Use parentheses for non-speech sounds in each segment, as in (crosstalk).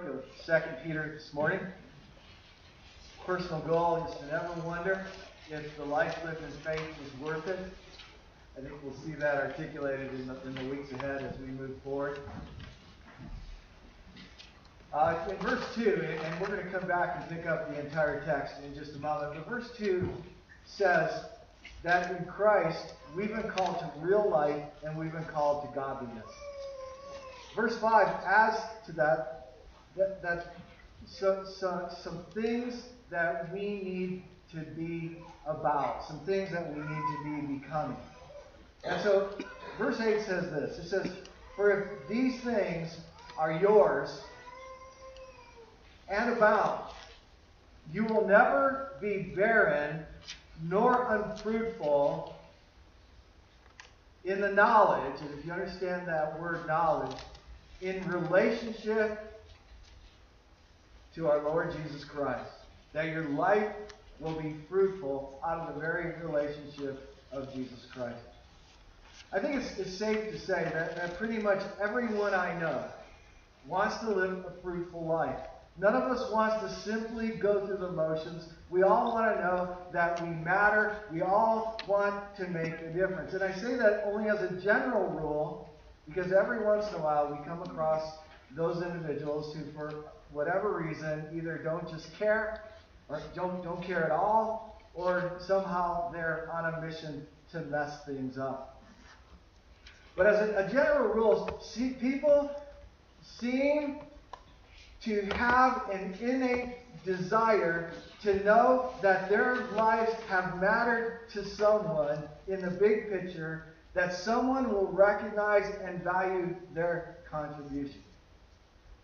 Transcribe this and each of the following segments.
of Second Peter this morning. Personal goal is to never wonder if the life lived in faith is worth it. I think we'll see that articulated in the, in the weeks ahead as we move forward. Uh, in verse 2, and we're going to come back and pick up the entire text in just a moment, but verse 2 says that in Christ we've been called to real life and we've been called to godliness. Verse 5 adds to that that, that so, so, some things that we need to be about, some things that we need to be becoming. And so, verse 8 says this it says, For if these things are yours and about, you will never be barren nor unfruitful in the knowledge, and if you understand that word knowledge, in relationship to our Lord Jesus Christ. That your life will be fruitful out of the very relationship of Jesus Christ. I think it's, it's safe to say that, that pretty much everyone I know wants to live a fruitful life. None of us wants to simply go through the motions. We all want to know that we matter. We all want to make a difference. And I say that only as a general rule because every once in a while we come across those individuals who, for whatever reason, either don't just care or don't, don't care at all, or somehow they're on a mission to mess things up. But as a, a general rule, see, people seem to have an innate desire to know that their lives have mattered to someone in the big picture, that someone will recognize and value their contribution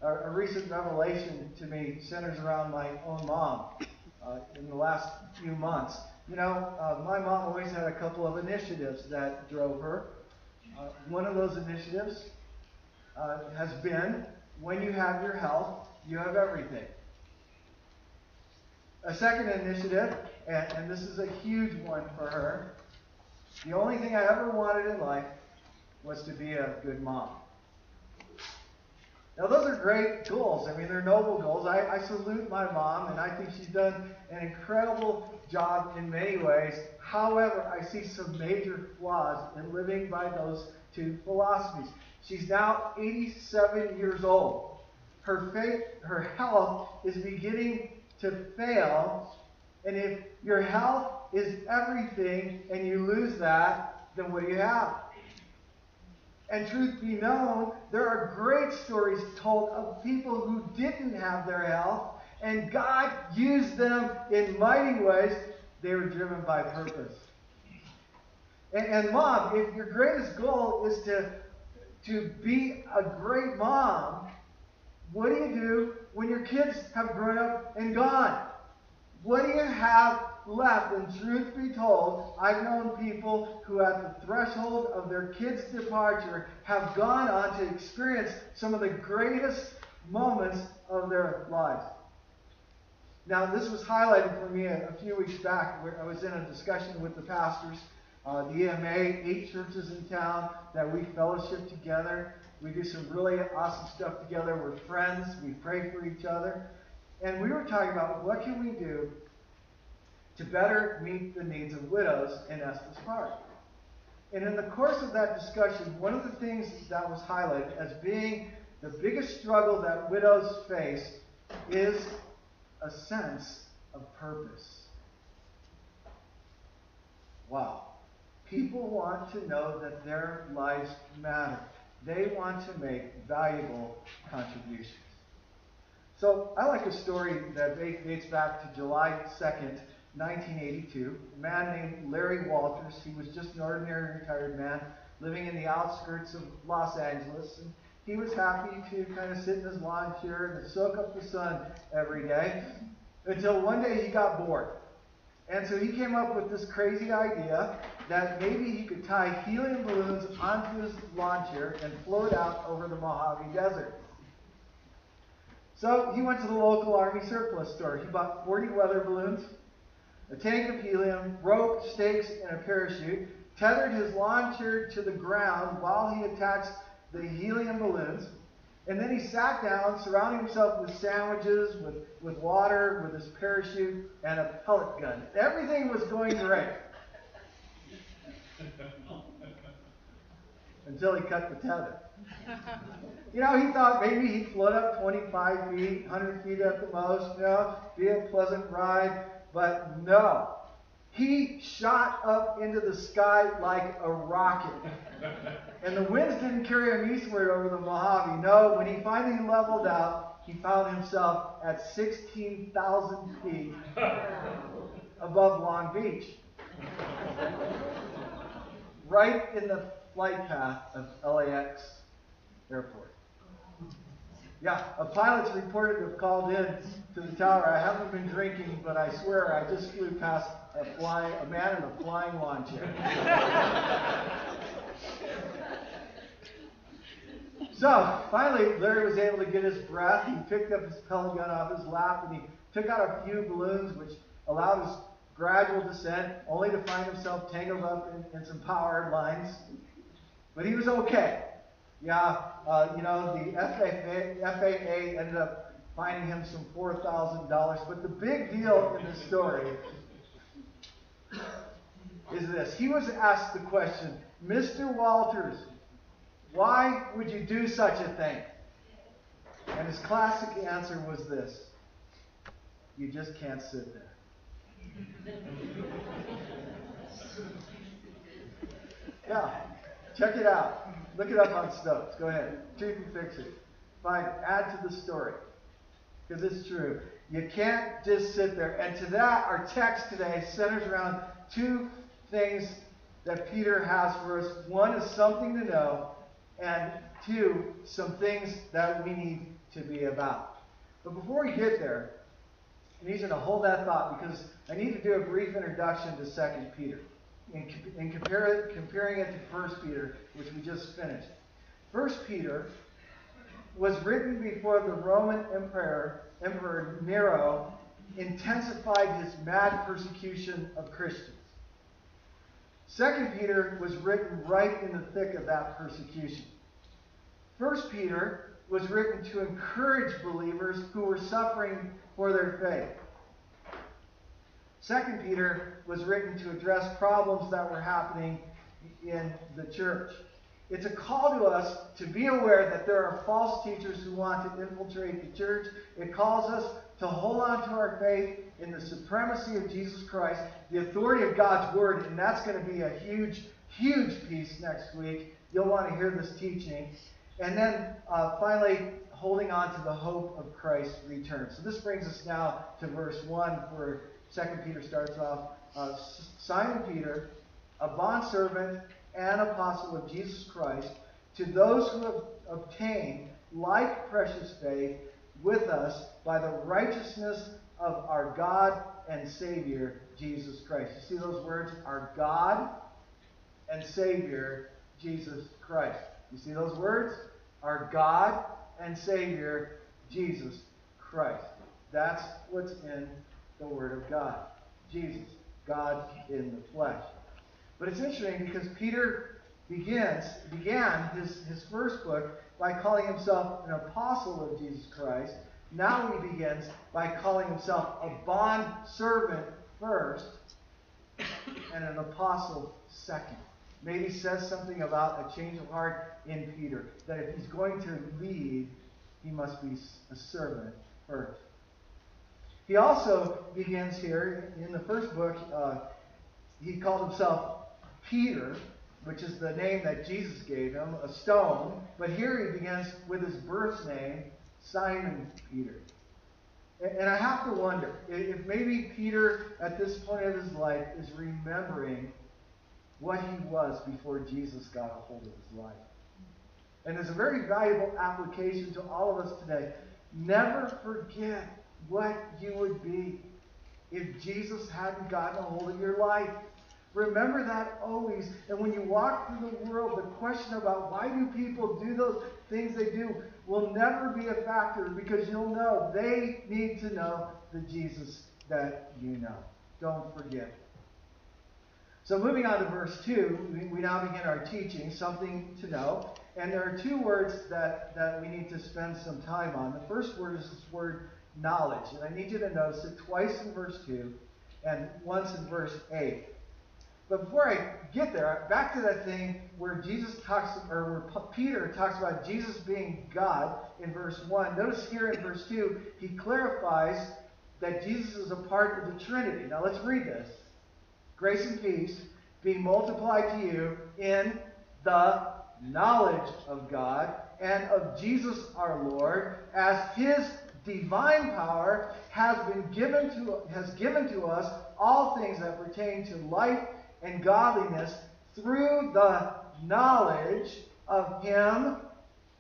a, a recent revelation to me centers around my own mom uh, in the last few months. You know, uh, my mom always had a couple of initiatives that drove her. Uh, one of those initiatives uh, has been when you have your health, you have everything. A second initiative, and, and this is a huge one for her, the only thing I ever wanted in life was to be a good mom. Now, those are great goals. I mean, they're noble goals. I, I salute my mom, and I think she's done an incredible job in many ways. However, I see some major flaws in living by those two philosophies. She's now 87 years old. Her faith, her health is beginning to fail. And if your health is everything and you lose that, then what do you have? And truth be known, there are great stories told of people who didn't have their health, and God used them in mighty ways. They were driven by purpose. And, and mom, if your greatest goal is to, to be a great mom, what do you do when your kids have grown up and gone? What do you have left. And truth be told, I've known people who, at the threshold of their kids' departure, have gone on to experience some of the greatest moments of their lives. Now, this was highlighted for me a, a few weeks back where I was in a discussion with the pastors, uh, the EMA, eight churches in town that we fellowship together. We do some really awesome stuff together. We're friends. We pray for each other. And we were talking about what can we do to better meet the needs of widows in Estes Park. And in the course of that discussion, one of the things that was highlighted as being the biggest struggle that widows face is a sense of purpose. Wow. People want to know that their lives matter. They want to make valuable contributions. So I like a story that dates back to July 2nd, 1982. A man named Larry Walters. He was just an ordinary retired man living in the outskirts of Los Angeles. And he was happy to kind of sit in his lawn chair and soak up the sun every day until one day he got bored. And so he came up with this crazy idea that maybe he could tie helium balloons onto his lawn chair and float out over the Mojave Desert. So he went to the local Army surplus store. He bought 40 weather balloons a tank of helium, rope, stakes, and a parachute, tethered his launcher to the ground while he attached the helium balloons. And then he sat down, surrounding himself with sandwiches, with, with water, with his parachute, and a pellet gun. Everything was going great. (laughs) Until he cut the tether. (laughs) You know, he thought maybe he'd float up 25 feet, 100 feet at the most, you know, be a pleasant ride. But no. He shot up into the sky like a rocket. And the winds didn't carry him eastward over the Mojave. No, when he finally leveled out, he found himself at 16,000 feet above Long Beach. Right in the flight path of LAX airport. Yeah, a pilot's reported to have called in to the tower. I haven't been drinking, but I swear I just flew past a flying a man in a flying lawn chair. so finally, Larry was able to get his breath. He picked up his pellet gun off his lap and he took out a few balloons, which allowed his gradual descent, only to find himself tangled up in, in some power lines. But he was okay. Yeah, uh, you know, the FAA, FAA ended up finding him some $4,000. But the big deal in this story is this. He was asked the question, Mr. Walters, why would you do such a thing? And his classic answer was this You just can't sit there. yeah, check it out. Look it up on Snopes. Go ahead. Truth and fix it. Find add to the story. Because it's true. You can't just sit there. And to that, our text today centers around two things that Peter has for us. One is something to know, and two, some things that we need to be about. But before we get there, I need you to hold that thought because I need to do a brief introduction to 2 Peter in, in compare, comparing it to 1 Peter, which we just finished. 1 Peter was written before the Roman Emperor, Emperor Nero intensified his mad persecution of Christians. 2 Peter was written right in the thick of that persecution. 1 Peter was written to encourage believers who were suffering for their faith. Second Peter was written to address problems that were happening in the church. It's a call to us to be aware that there are false teachers who want to infiltrate the church. It calls us to hold on to our faith in the supremacy of Jesus Christ, the authority of God's Word, and that's going to be a huge, huge piece next week. You'll want to hear this teaching. And then uh, finally, holding on to the hope of Christ's return. So this brings us now to verse 1, where Second Peter starts off, uh, Simon Peter, a bondservant and apostle of Jesus Christ, to those who have obtained like precious faith with us by the righteousness of our God and Savior, Jesus Christ. You see those words? Our God and Savior, Jesus Christ. You see those words? Our God and Savior, Jesus Christ. That's what's in the Word of God. Jesus, God in the flesh. But it's interesting because Peter begins began his, his first book by calling himself an apostle of Jesus Christ. Now he begins by calling himself a bond servant first and an apostle second. Maybe says something about a change of heart in Peter. That if he's going to lead, he must be a servant first. He also begins here in the first book, uh, he called himself Peter, which is the name that Jesus gave him, a stone. But here he begins with his birth name, Simon Peter. And I have to wonder if maybe Peter, at this point of his life, is remembering what he was before Jesus got a hold of his life. And there's a very valuable application to all of us today. Never forget what you would be if Jesus hadn't gotten a hold of your life. Remember that always. And when you walk through the world, the question about why do people do those things they do will never be a factor because you'll know they need to know the Jesus that you know. Don't forget. So moving on to verse 2, we now begin our teaching, something to know. And there are two words that, that we need to spend some time on. The first word is this word knowledge. And I need you to notice it twice in verse 2 and once in verse 8. But before I get there, back to that thing where Jesus talks, or where Peter talks about Jesus being God in verse 1. Notice here in verse 2, he clarifies that Jesus is a part of the Trinity. Now let's read this. Grace and peace be multiplied to you in the knowledge of God and of Jesus our Lord, as his divine power has been given to has given to us all things that pertain to life and godliness through the knowledge of him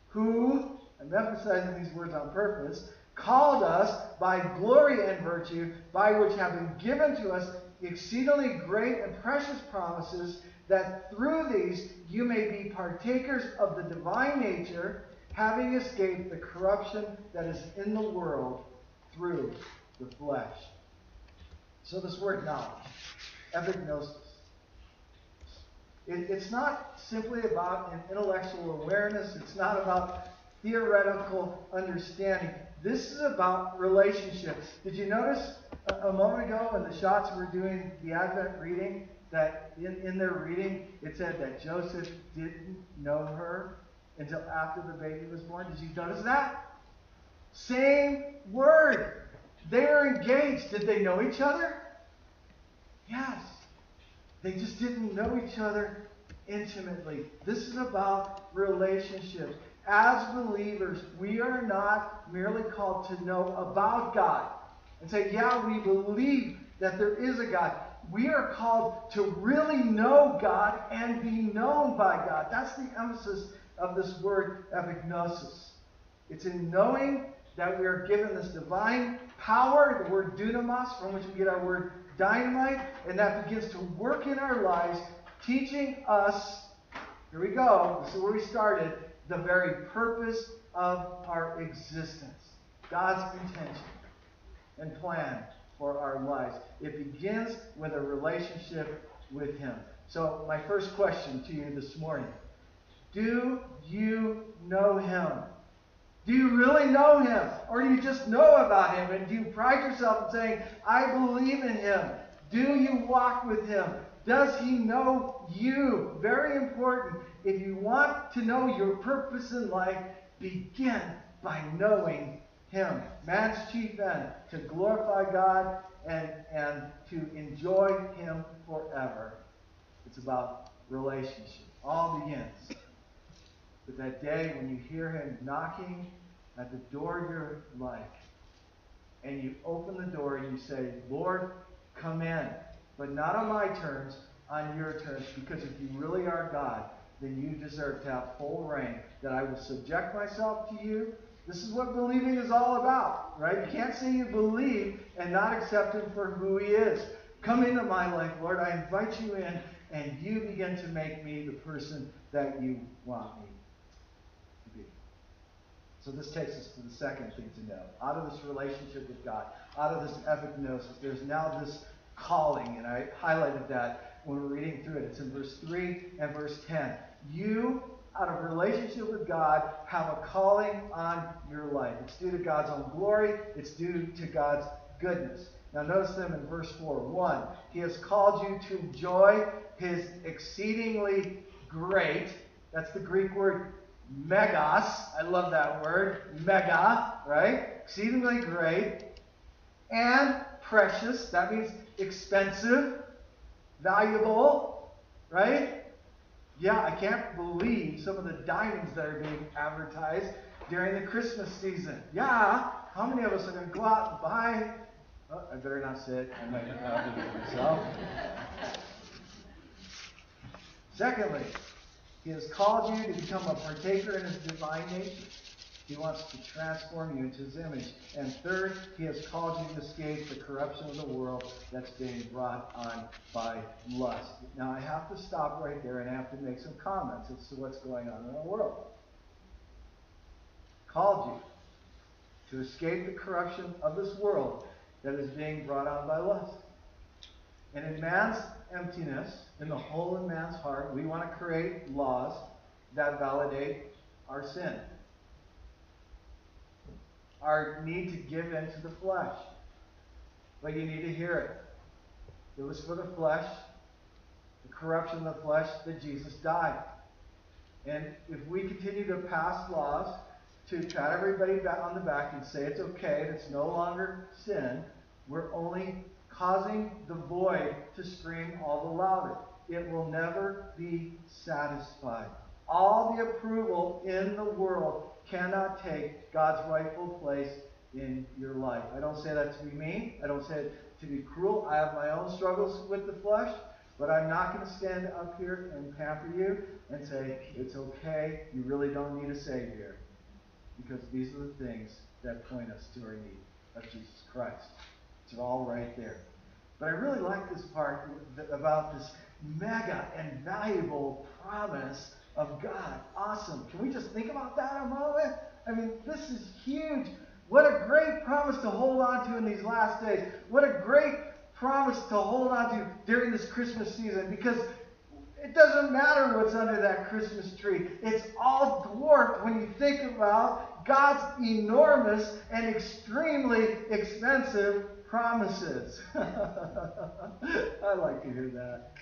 who I'm emphasizing these words on purpose called us by glory and virtue by which have been given to us exceedingly great and precious promises that through these you may be partakers of the divine nature, having escaped the corruption that is in the world through the flesh. So, this word knowledge, epignosis, it, it's not simply about an intellectual awareness, it's not about theoretical understanding. This is about relationships. Did you notice a, a moment ago when the shots were doing the Advent reading that in, in their reading it said that Joseph didn't know her until after the baby was born? Did you notice that? Same word. They were engaged. Did they know each other? Yes. They just didn't know each other intimately. This is about relationships. As believers, we are not merely called to know about God and say, yeah, we believe that there is a God. We are called to really know God and be known by God. That's the emphasis of this word epignosis. It's in knowing that we are given this divine power, the word dunamis, from which we get our word dynamite, and that begins to work in our lives, teaching us, here we go, this is where we started, the very purpose of our existence. God's intention and plan for our lives. It begins with a relationship with Him. So, my first question to you this morning Do you know Him? Do you really know Him? Or do you just know about Him? And do you pride yourself in saying, I believe in Him? Do you walk with Him? Does He know you? Very important. If you want to know your purpose in life, begin by knowing Him. Man's chief end, to glorify God and, and to enjoy Him forever. It's about relationship. All begins that day when you hear Him knocking at the door of your life. And you open the door and you say, Lord, come in. But not on my terms, on your terms. Because if you really are God, then you deserve to have full reign. That I will subject myself to you. This is what believing is all about, right? You can't say you believe and not accept Him for who He is. Come into my life, Lord. I invite you in, and you begin to make me the person that you want me. So this takes us to the second thing to know. Out of this relationship with God, out of this epignosis, there's now this calling, and I highlighted that when we're reading through it. It's in verse 3 and verse 10. You, out of relationship with God, have a calling on your life. It's due to God's own glory, it's due to God's goodness. Now, notice them in verse 4. 1. He has called you to enjoy his exceedingly great, that's the Greek word megas. I love that word. Mega, right? Exceedingly great. And precious. That means expensive, valuable, right? Yeah, I can't believe some of the diamonds that are being advertised during the Christmas season. Yeah, how many of us are going to go out and buy? Oh, I better not sit. I might not do it myself. (laughs) Secondly, he has called you to become a partaker in his divine nature. He wants to transform you into his image. And third, he has called you to escape the corruption of the world that's being brought on by lust. Now, I have to stop right there and I have to make some comments as to what's going on in our world. Called you to escape the corruption of this world that is being brought on by lust. And in man's emptiness, in the hole in man's heart, we want to create laws that validate our sin, our need to give in to the flesh. But you need to hear it. It was for the flesh, the corruption of the flesh, that Jesus died. And if we continue to pass laws to pat everybody on the back and say it's okay, it's no longer sin, we're only causing the void to scream all the louder. It will never be satisfied. All the approval in the world cannot take God's rightful place in your life. I don't say that to be mean. I don't say it to be cruel. I have my own struggles with the flesh, but I'm not going to stand up here and pamper you and say, it's okay, you really don't need a Savior. Because these are the things that point us to our need of Jesus Christ. It's all right there. But I really like this part about this mega and valuable promise of God. Awesome. Can we just think about that a moment? I mean, this is huge. What a great promise to hold on to in these last days. What a great promise to hold on to during this Christmas season because it doesn't matter what's under that Christmas tree. It's all dwarfed when you think about God's enormous and extremely expensive promises. (laughs) I like to hear that.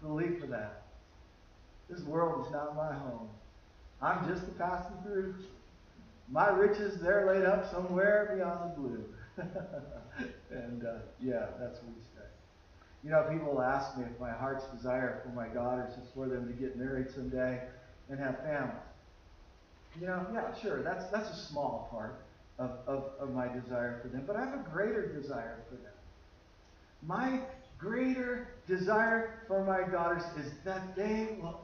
Believe for that. This world is not my home. I'm just a passing through. My riches, they're laid up somewhere beyond the blue. (laughs) and uh, yeah, that's what we say. You know, people ask me if my heart's desire for my daughters is for them to get married someday and have families. You know, yeah, sure, that's that's a small part of, of, of my desire for them, but I have a greater desire for them. My greater desire for my daughters is that they will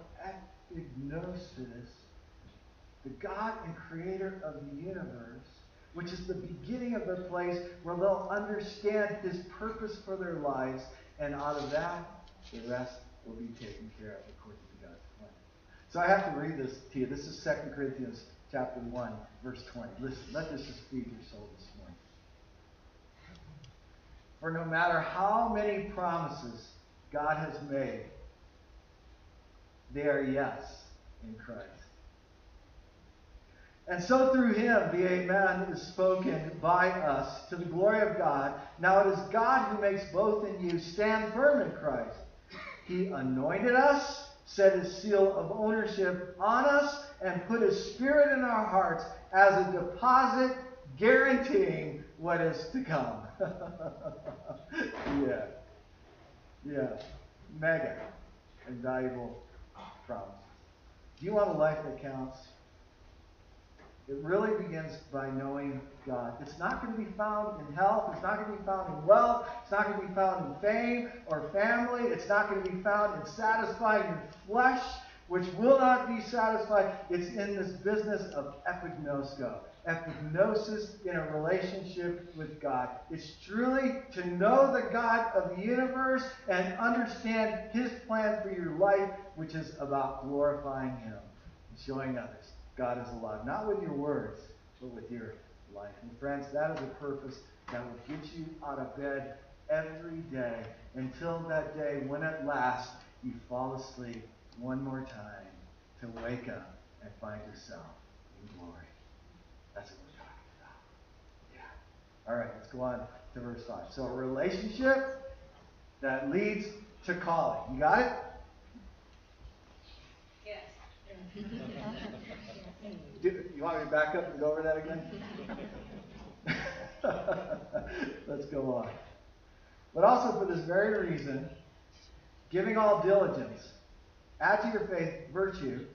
epignosis, the God and creator of the universe, which is the beginning of the place where they'll understand his purpose for their lives, and out of that, the rest will be taken care of according to God's plan. So I have to read this to you. This is 2 Corinthians chapter 1, verse 20. Listen, let this just feed your soul this morning. For no matter how many promises God has made, they are yes in Christ. And so through him, the Amen is spoken by us to the glory of God. Now it is God who makes both in you stand firm in Christ. He anointed us, set his seal of ownership on us, and put his spirit in our hearts as a deposit guaranteeing what is to come. (laughs) yeah. Yeah. Mega and valuable promise. Do you want a life that counts? It really begins by knowing God. It's not going to be found in health. It's not going to be found in wealth. It's not going to be found in fame or family. It's not going to be found in satisfying your flesh, which will not be satisfied. It's in this business of epignosko. Epignosis in a relationship with God. It's truly to know the God of the universe and understand His plan for your life, which is about glorifying Him and showing others God is alive. Not with your words, but with your life. And friends, that is a purpose that will get you out of bed every day until that day when at last you fall asleep one more time to wake up and find yourself in glory. That's what we're talking about. Yeah. All right, let's go on to verse 5. So, a relationship that leads to calling. You got it? Yes. (laughs) Do, you want me to back up and go over that again? (laughs) Let's go on. But also for this very reason, giving all diligence, add to your faith virtue,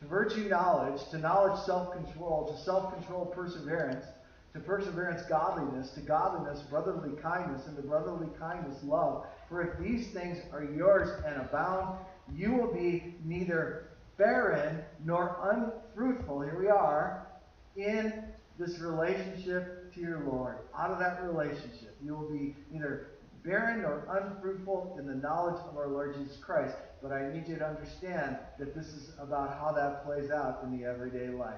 to virtue knowledge, to knowledge self control, to self control perseverance, to perseverance godliness, to godliness brotherly kindness, and to brotherly kindness love. For if these things are yours and abound, you will be neither barren nor unfruitful, here we are, in this relationship to your Lord. Out of that relationship, you will be neither barren nor unfruitful in the knowledge of our Lord Jesus Christ. But I need you to understand that this is about how that plays out in the everyday life.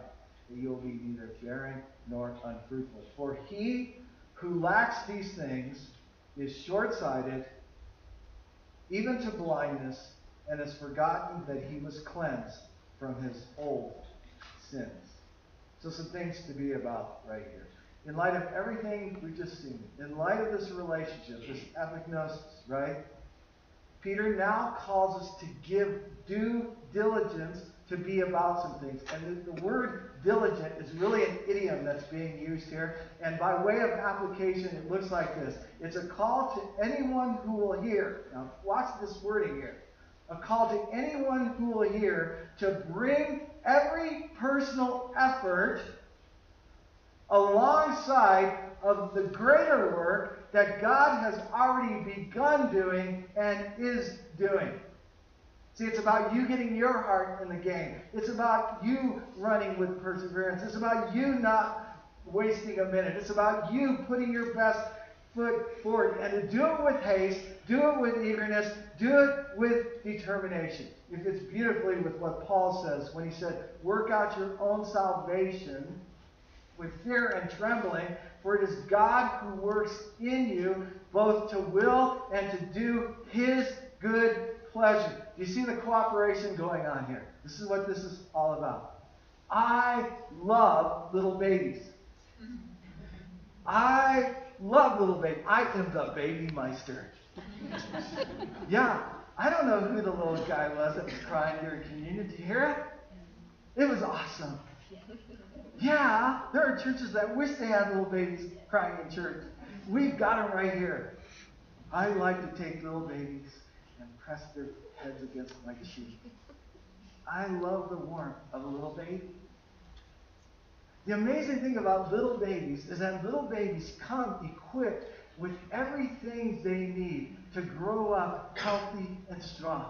That you will be neither barren nor unfruitful. For he who lacks these things is short sighted, even to blindness, and has forgotten that he was cleansed from his old sins. So, some things to be about right here. In light of everything we've just seen, in light of this relationship, this epignosis, right? Peter now calls us to give due diligence to be about some things. And the, the, word diligent is really an idiom that's being used here. And by way of application, it looks like this it's a call to anyone who will hear. Now, watch this wording here. A call to anyone who will hear to bring every personal effort alongside of the greater work that God has already begun doing and is doing. See, it's about you getting your heart in the game. It's about you running with perseverance. It's about you not wasting a minute. It's about you putting your best foot forward. And to do it with haste, do it with eagerness, do it with determination. It fits beautifully with what Paul says when he said, Work out your own salvation with fear and trembling, for it is God who works in you both to will and to do his good pleasure. Do you see the cooperation going on here? This is what this is all about. I love little babies. I love little babies. I am the baby meister. (laughs) yeah, I don't know who the little guy was that was crying during communion. Did you hear it? It was awesome. Yeah, there are churches that wish they had little babies crying in church. We've got them right here. I like to take little babies and press their heads against my cheek. I love the warmth of a little baby. The amazing thing about little babies is that little babies come equipped with everything they need to grow up healthy and strong.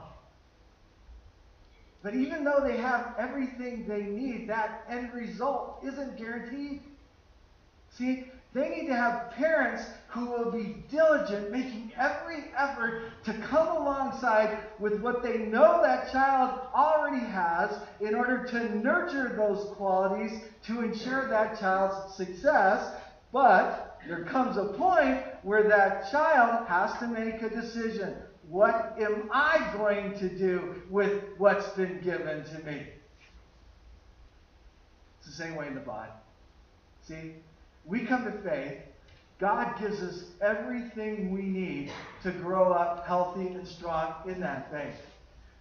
But even though they have everything they need, that end result isn't guaranteed. See, they need to have parents who will be diligent, making every effort to come alongside with what they know that child already has in order to nurture those qualities to ensure that child's success. But there comes a point where that child has to make a decision. What am I going to do with what's been given to me? It's the same way in the body. See, we come to faith. God gives us everything we need to grow up healthy and strong in that faith.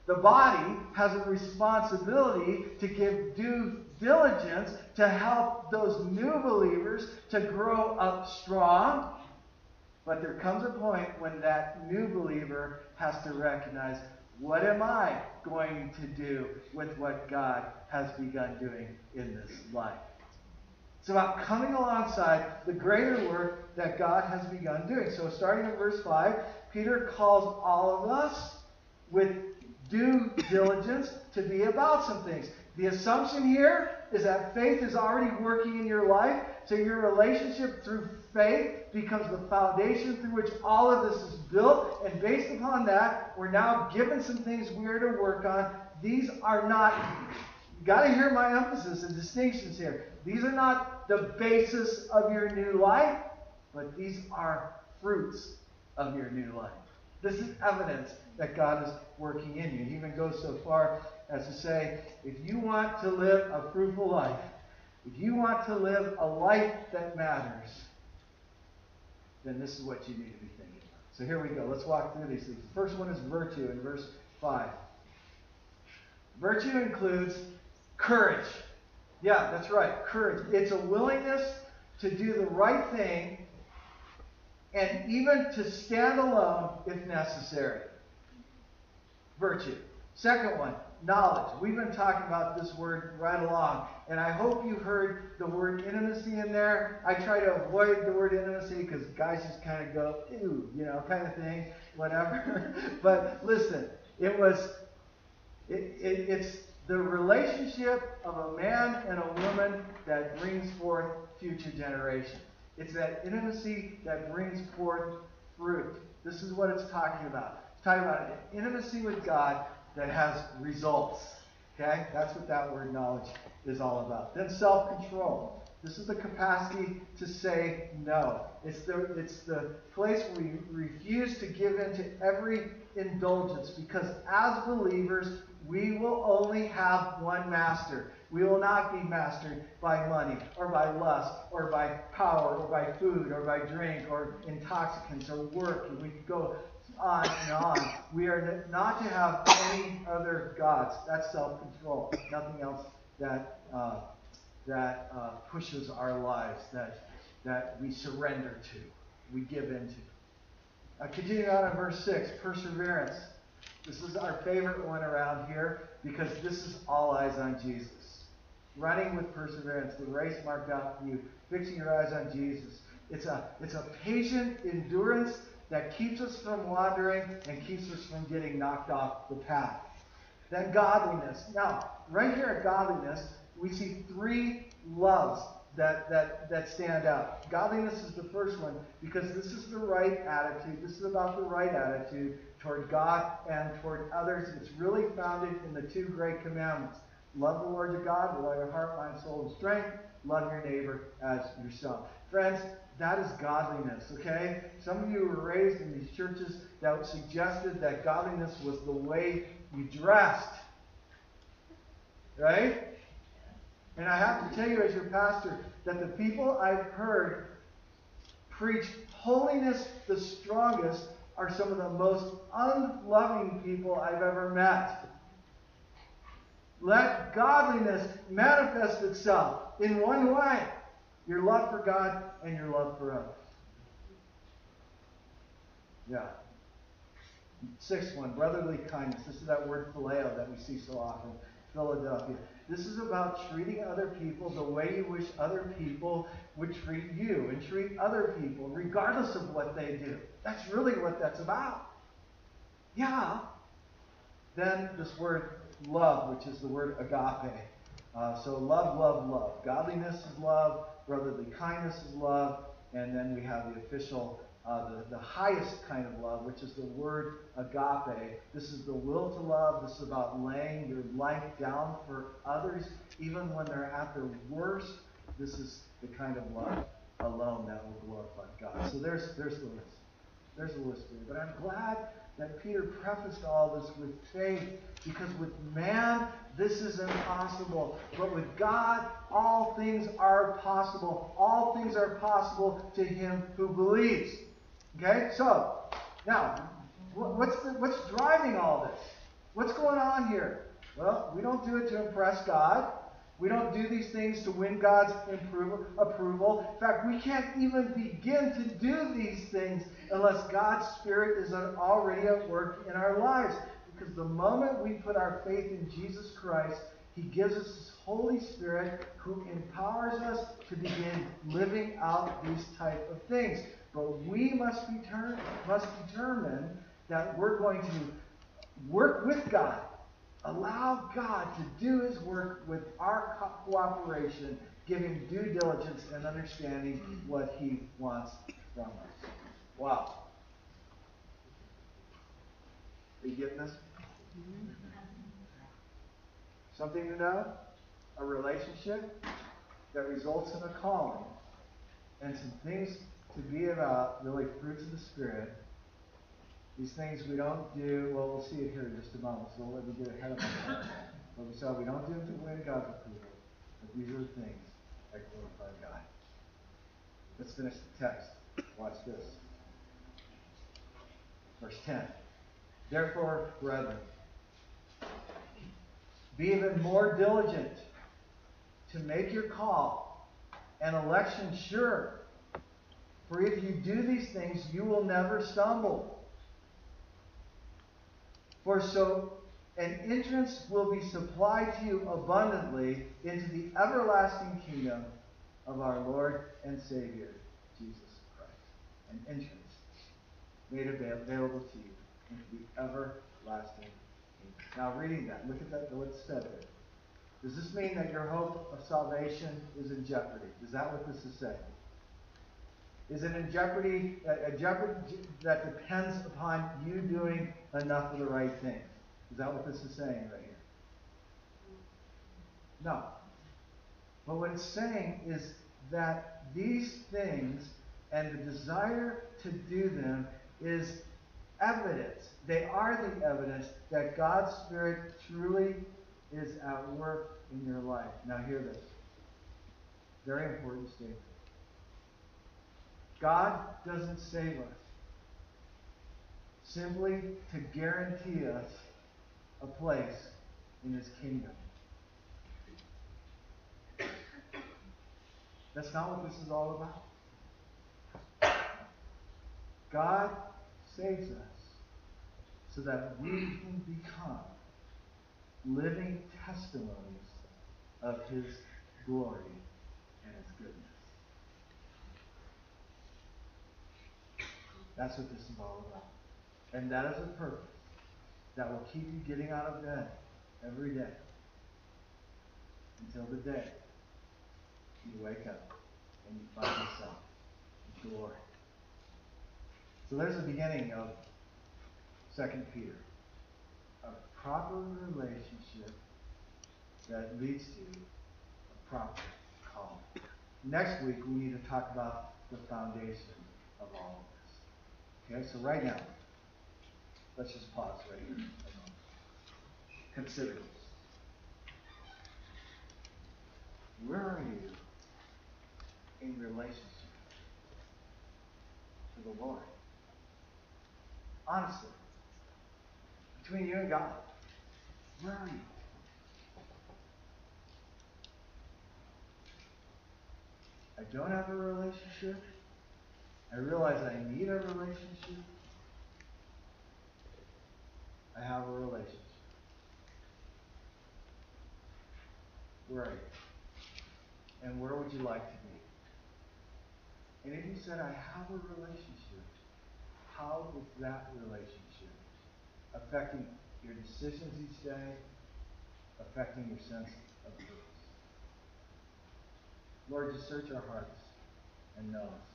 The body has a responsibility to give due diligence to help those new believers to grow up strong. But there comes a point when that new believer has to recognize what am I going to do with what God has begun doing in this life? It's about coming alongside the greater work that God has begun doing. So, starting in verse 5, Peter calls all of us with due diligence to be about some things. The assumption here is that faith is already working in your life, so your relationship through faith becomes the foundation through which all of this is built. And based upon that, we're now given some things we're to work on. These are not, you got to hear my emphasis and distinctions here. These are not the basis of your new life, but these are fruits of your new life. This is evidence that God is working in you. He even goes so far as to say, if you want to live a fruitful life, if you want to live a life that matters, then this is what you need to be thinking about. So here we go. Let's walk through these things. The first one is virtue in verse 5. Virtue includes courage. Yeah, that's right. Courage. It's a willingness to do the right thing and even to stand alone if necessary. Virtue. Second one, knowledge. We've been talking about this word right along, and I hope you heard the word intimacy in there. I try to avoid the word intimacy because guys just kind of go, ew, you know, kind of thing, whatever. (laughs) but listen, it was, it, it, it's the relationship of a man and a woman that brings forth future generations. It's that intimacy that brings forth fruit. This is what it's talking about. It's talking about intimacy with God that has results. Okay? That's what that word knowledge is all about. Then self control. This is the capacity to say no. It's the, it's the place where we refuse to give in to every indulgence because as believers, we will only have one master. We will not be mastered by money or by lust or by power or by food or by drink or intoxicants or work. And we could go on and on. We are not to have any other gods. That's self control. Nothing else that, uh, that uh, pushes our lives, that, that we surrender to, we give into. Uh, continuing on in verse 6, perseverance. This is our favorite one around here because this is all eyes on Jesus. Running with perseverance, the race marked out for you, fixing your eyes on Jesus. It's a, it's a patient endurance that keeps us from wandering and keeps us from getting knocked off the path. Then godliness. Now, right here at godliness, we see three loves that, that, that stand out. Godliness is the first one because this is the right attitude. This is about the right attitude toward God and toward others. It's really founded in the two great commandments. Love the Lord your God with all your heart, mind, soul, and strength. Love your neighbor as yourself. Friends, that is godliness, okay? Some of you were raised in these churches that suggested that godliness was the way you dressed. Right? And I have to tell you, as your pastor, that the people I've heard preach holiness the strongest are some of the most unloving people I've ever met. Let godliness manifest itself in one way your love for God and your love for others. Yeah. Sixth one, brotherly kindness. This is that word phileo that we see so often. Philadelphia. This is about treating other people the way you wish other people would treat you and treat other people, regardless of what they do. That's really what that's about. Yeah. Then this word love, which is the word agape. Uh, so love, love, love. Godliness is love. Brotherly kindness is love. And then we have the official uh, the, the highest kind of love, which is the word agape. This is the will to love. This is about laying your life down for others, even when they're at their worst. This is the kind of love alone that will glorify God. So there's, there's the list. There's the list for you. But I'm glad that Peter prefaced all this with faith because with man, this is impossible. But with God, all things are possible. All things are possible to him who believes. Okay, so now, what's the, what's driving all this? What's going on here? Well, we don't do it to impress God. We don't do these things to win God's approval. In fact, we can't even begin to do these things unless God's Spirit is already at work in our lives. Because the moment we put our faith in Jesus Christ, He gives us His Holy Spirit who empowers us to begin living out these type of things. But we must, deter- must determine that we're going to work with God. Allow God to do His work with our co- cooperation, giving due diligence and understanding what He wants from us. Wow. Are you getting this? Something to know? A relationship that results in a calling. And some things to be about really fruits of the Spirit. These things we don't do, well, we'll see it here in just a moment, so we'll let me get ahead of myself. (laughs) But we saw we don't do them to win God's approval, but these are the things that glorify God. Let's finish the text. Watch this. Verse 10. Therefore, brethren, be even more diligent to make your call and election sure. For if you do these things, you will never stumble. For so an entrance will be supplied to you abundantly into the everlasting kingdom of our Lord and Savior, Jesus Christ. An entrance made available to you into the everlasting kingdom. Now, reading that, look at that, what's said there. Does this mean that your hope of salvation is in jeopardy? Is that what this is saying? Is it in jeopardy, a, jeopardy that depends upon you doing enough of the right things? Is that what this is saying right here? No. But what it's saying is that these things and the desire to do them is evidence. They are the evidence that God's Spirit truly is at work in your life. Now, hear this. Very important statement. God doesn't save us simply to guarantee us a place in His kingdom. That's not what this is all about. God saves us so that we can become living testimonies of His glory and His goodness. That's what this is all about. And that is a purpose that will keep you getting out of bed every day until the day you wake up and you find yourself in glory. So there's the beginning of Second Peter. A proper relationship that leads to a proper calling. Next week we need to talk about the foundation of all. Okay, so right now, let's just pause right here. Consider this. Where are you in relationship to the Lord? Honestly, between you and God, where are you? I don't have a relationship. I realize I need a relationship. I have a relationship. Where are you? And where would you like to be? And if you said, I have a relationship, how is that relationship affecting your decisions each day, affecting your sense of purpose? Lord, just search our hearts and know us.